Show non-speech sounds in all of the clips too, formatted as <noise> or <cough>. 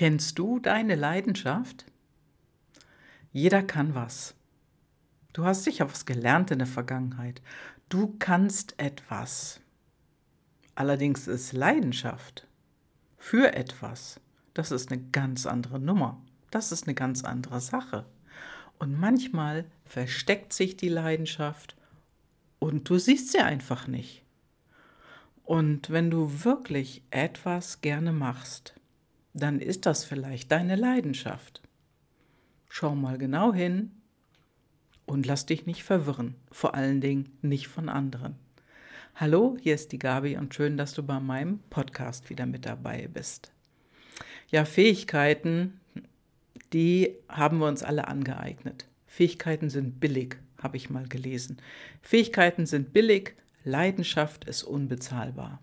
Kennst du deine Leidenschaft? Jeder kann was. Du hast sicher was gelernt in der Vergangenheit. Du kannst etwas. Allerdings ist Leidenschaft für etwas, das ist eine ganz andere Nummer. Das ist eine ganz andere Sache. Und manchmal versteckt sich die Leidenschaft und du siehst sie einfach nicht. Und wenn du wirklich etwas gerne machst, dann ist das vielleicht deine Leidenschaft. Schau mal genau hin und lass dich nicht verwirren, vor allen Dingen nicht von anderen. Hallo, hier ist die Gabi und schön, dass du bei meinem Podcast wieder mit dabei bist. Ja, Fähigkeiten, die haben wir uns alle angeeignet. Fähigkeiten sind billig, habe ich mal gelesen. Fähigkeiten sind billig, Leidenschaft ist unbezahlbar.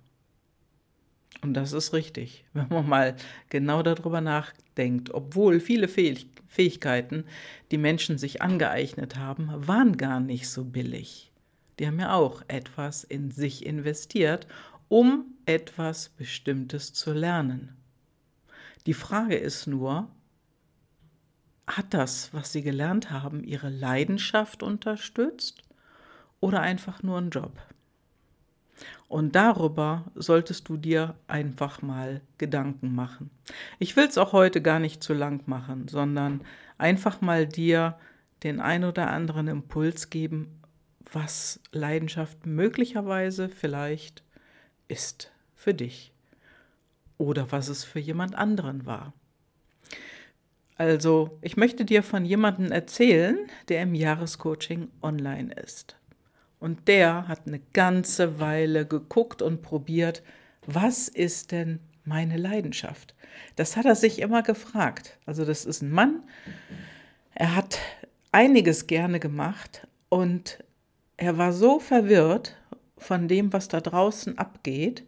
Und das ist richtig, <laughs> wenn man mal genau darüber nachdenkt. Obwohl viele Fähigkeiten, die Menschen sich angeeignet haben, waren gar nicht so billig. Die haben ja auch etwas in sich investiert, um etwas Bestimmtes zu lernen. Die Frage ist nur, hat das, was sie gelernt haben, ihre Leidenschaft unterstützt oder einfach nur ein Job? Und darüber solltest du dir einfach mal Gedanken machen. Ich will es auch heute gar nicht zu lang machen, sondern einfach mal dir den ein oder anderen Impuls geben, was Leidenschaft möglicherweise vielleicht ist für dich oder was es für jemand anderen war. Also, ich möchte dir von jemandem erzählen, der im Jahrescoaching online ist. Und der hat eine ganze Weile geguckt und probiert, was ist denn meine Leidenschaft? Das hat er sich immer gefragt. Also das ist ein Mann, er hat einiges gerne gemacht und er war so verwirrt von dem, was da draußen abgeht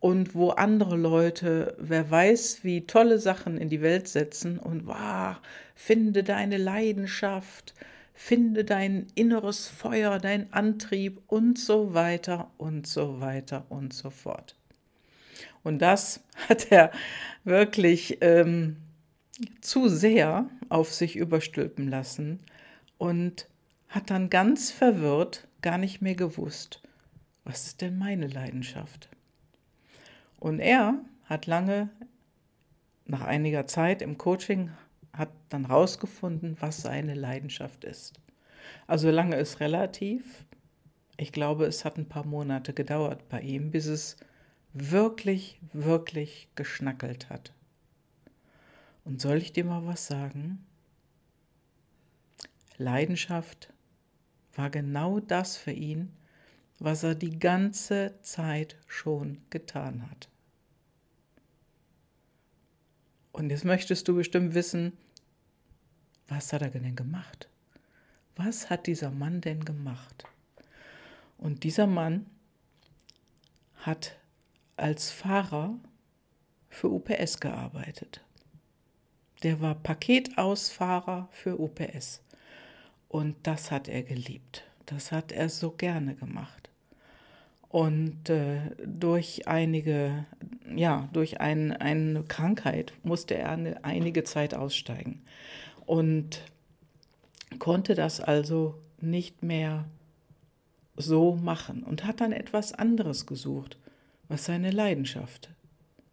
und wo andere Leute, wer weiß, wie tolle Sachen in die Welt setzen und wow, finde deine Leidenschaft, finde dein inneres Feuer, dein Antrieb und so weiter und so weiter und so fort. Und das <laughs> hat er wirklich ähm, zu sehr auf sich überstülpen lassen und hat dann ganz verwirrt gar nicht mehr gewusst, was ist denn meine Leidenschaft? Und er hat lange, nach einiger Zeit im Coaching, hat dann rausgefunden, was seine Leidenschaft ist. Also lange ist relativ. Ich glaube, es hat ein paar Monate gedauert bei ihm, bis es wirklich, wirklich geschnackelt hat. Und soll ich dir mal was sagen? Leidenschaft war genau das für ihn, was er die ganze Zeit schon getan hat. Und jetzt möchtest du bestimmt wissen, was hat er denn gemacht? Was hat dieser Mann denn gemacht? Und dieser Mann hat als Fahrer für UPS gearbeitet. Der war Paketausfahrer für UPS. Und das hat er geliebt. Das hat er so gerne gemacht. Und äh, durch einige, ja, durch ein, eine Krankheit musste er eine, einige Zeit aussteigen und konnte das also nicht mehr so machen und hat dann etwas anderes gesucht, was seine Leidenschaft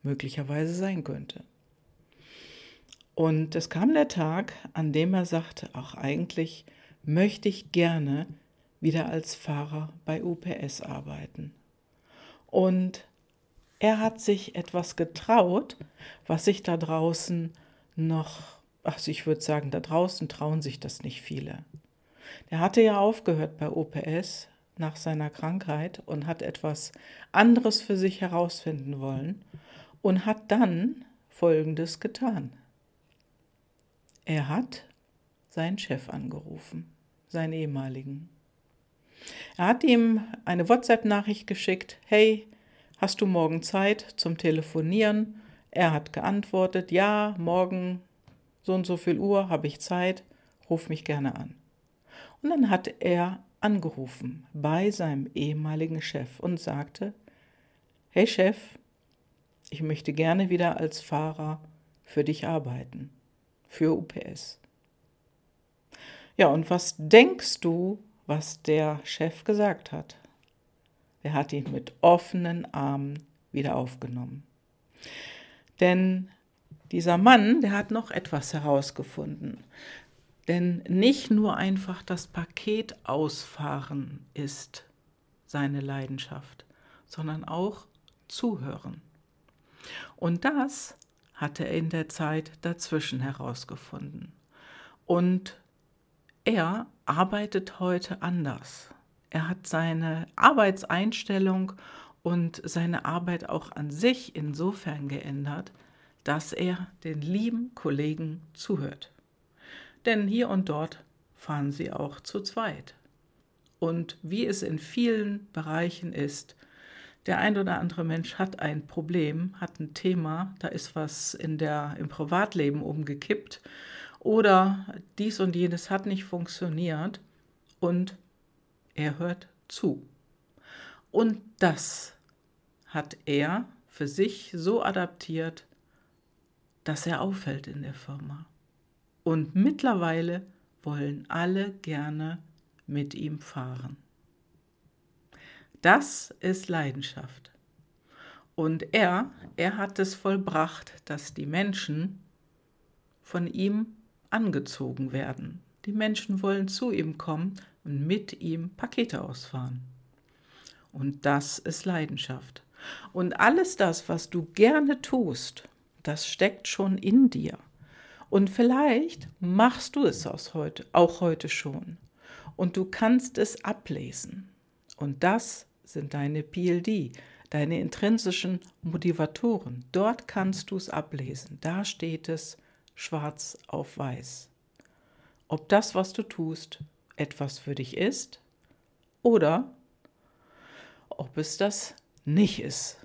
möglicherweise sein könnte. Und es kam der Tag, an dem er sagte, auch eigentlich möchte ich gerne wieder als Fahrer bei UPS arbeiten. Und er hat sich etwas getraut, was sich da draußen noch, also ich würde sagen, da draußen trauen sich das nicht viele. Er hatte ja aufgehört bei UPS nach seiner Krankheit und hat etwas anderes für sich herausfinden wollen und hat dann Folgendes getan. Er hat seinen Chef angerufen, seinen ehemaligen. Er hat ihm eine WhatsApp-Nachricht geschickt, hey, hast du morgen Zeit zum Telefonieren? Er hat geantwortet, ja, morgen so und so viel Uhr habe ich Zeit, ruf mich gerne an. Und dann hat er angerufen bei seinem ehemaligen Chef und sagte, hey Chef, ich möchte gerne wieder als Fahrer für dich arbeiten, für UPS. Ja, und was denkst du, was der Chef gesagt hat? Er hat ihn mit offenen Armen wieder aufgenommen. Denn dieser Mann, der hat noch etwas herausgefunden. Denn nicht nur einfach das Paket ausfahren ist seine Leidenschaft, sondern auch zuhören. Und das hat er in der Zeit dazwischen herausgefunden. Und er arbeitet heute anders. Er hat seine Arbeitseinstellung und seine Arbeit auch an sich insofern geändert, dass er den lieben Kollegen zuhört. Denn hier und dort fahren sie auch zu zweit. Und wie es in vielen Bereichen ist, der ein oder andere Mensch hat ein Problem, hat ein Thema, da ist was in der, im Privatleben umgekippt oder dies und jenes hat nicht funktioniert und er hört zu. Und das hat er für sich so adaptiert, dass er auffällt in der Firma. Und mittlerweile wollen alle gerne mit ihm fahren. Das ist Leidenschaft. Und er, er hat es vollbracht, dass die Menschen von ihm angezogen werden. Die Menschen wollen zu ihm kommen und mit ihm Pakete ausfahren. Und das ist Leidenschaft. Und alles das, was du gerne tust, das steckt schon in dir. Und vielleicht machst du es aus heute, auch heute schon. Und du kannst es ablesen. Und das sind deine PLD, deine intrinsischen Motivatoren. Dort kannst du es ablesen. Da steht es schwarz auf weiß. Ob das, was du tust, etwas für dich ist oder ob es das nicht ist.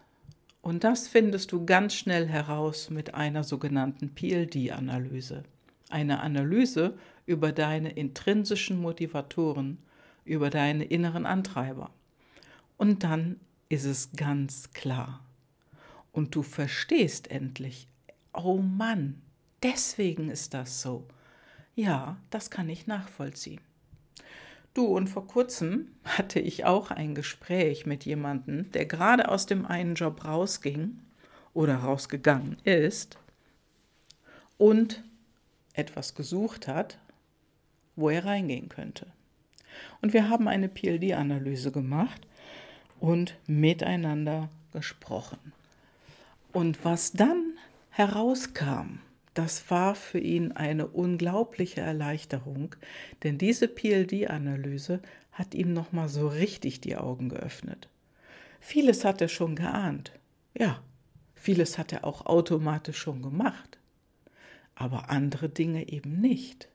Und das findest du ganz schnell heraus mit einer sogenannten PLD-Analyse. Eine Analyse über deine intrinsischen Motivatoren, über deine inneren Antreiber. Und dann ist es ganz klar. Und du verstehst endlich, oh Mann, deswegen ist das so. Ja, das kann ich nachvollziehen. Du, und vor kurzem hatte ich auch ein Gespräch mit jemandem, der gerade aus dem einen Job rausging oder rausgegangen ist und etwas gesucht hat, wo er reingehen könnte. Und wir haben eine PLD-Analyse gemacht und miteinander gesprochen. Und was dann herauskam, das war für ihn eine unglaubliche Erleichterung, denn diese PLD-Analyse hat ihm nochmal so richtig die Augen geöffnet. Vieles hat er schon geahnt, ja, vieles hat er auch automatisch schon gemacht, aber andere Dinge eben nicht.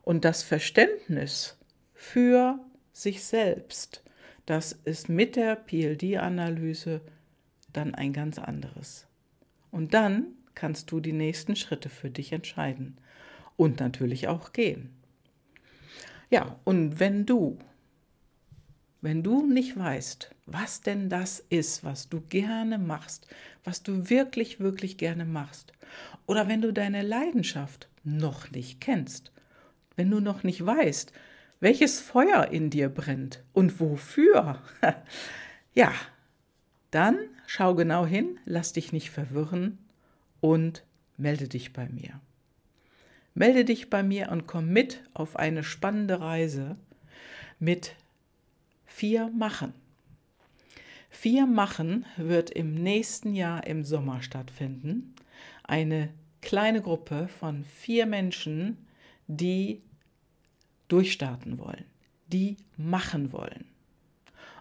Und das Verständnis für sich selbst, das ist mit der PLD-Analyse dann ein ganz anderes. Und dann kannst du die nächsten Schritte für dich entscheiden und natürlich auch gehen. Ja, und wenn du, wenn du nicht weißt, was denn das ist, was du gerne machst, was du wirklich, wirklich gerne machst, oder wenn du deine Leidenschaft noch nicht kennst, wenn du noch nicht weißt, welches Feuer in dir brennt und wofür? <laughs> ja, dann schau genau hin, lass dich nicht verwirren und melde dich bei mir. Melde dich bei mir und komm mit auf eine spannende Reise mit vier Machen. Vier Machen wird im nächsten Jahr im Sommer stattfinden. Eine kleine Gruppe von vier Menschen, die durchstarten wollen, die machen wollen.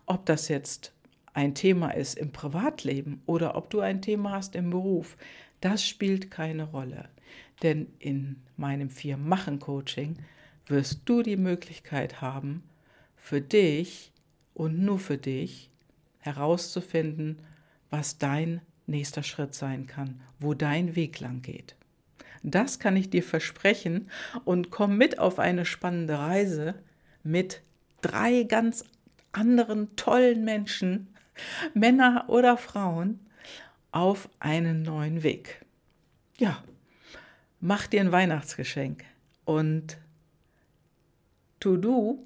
Ob das jetzt ein Thema ist im Privatleben oder ob du ein Thema hast im Beruf, das spielt keine Rolle. Denn in meinem Vier-Machen-Coaching wirst du die Möglichkeit haben, für dich und nur für dich herauszufinden, was dein nächster Schritt sein kann, wo dein Weg lang geht. Das kann ich dir versprechen und komm mit auf eine spannende Reise mit drei ganz anderen tollen Menschen, Männer oder Frauen, auf einen neuen Weg. Ja, mach dir ein Weihnachtsgeschenk und tu du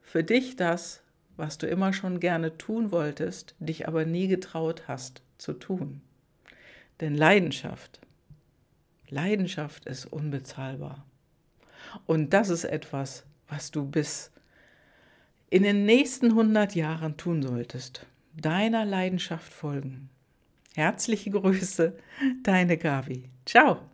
für dich das, was du immer schon gerne tun wolltest, dich aber nie getraut hast zu tun. Denn Leidenschaft, Leidenschaft ist unbezahlbar. Und das ist etwas, was du bis in den nächsten 100 Jahren tun solltest. Deiner Leidenschaft folgen. Herzliche Grüße, deine Gabi. Ciao.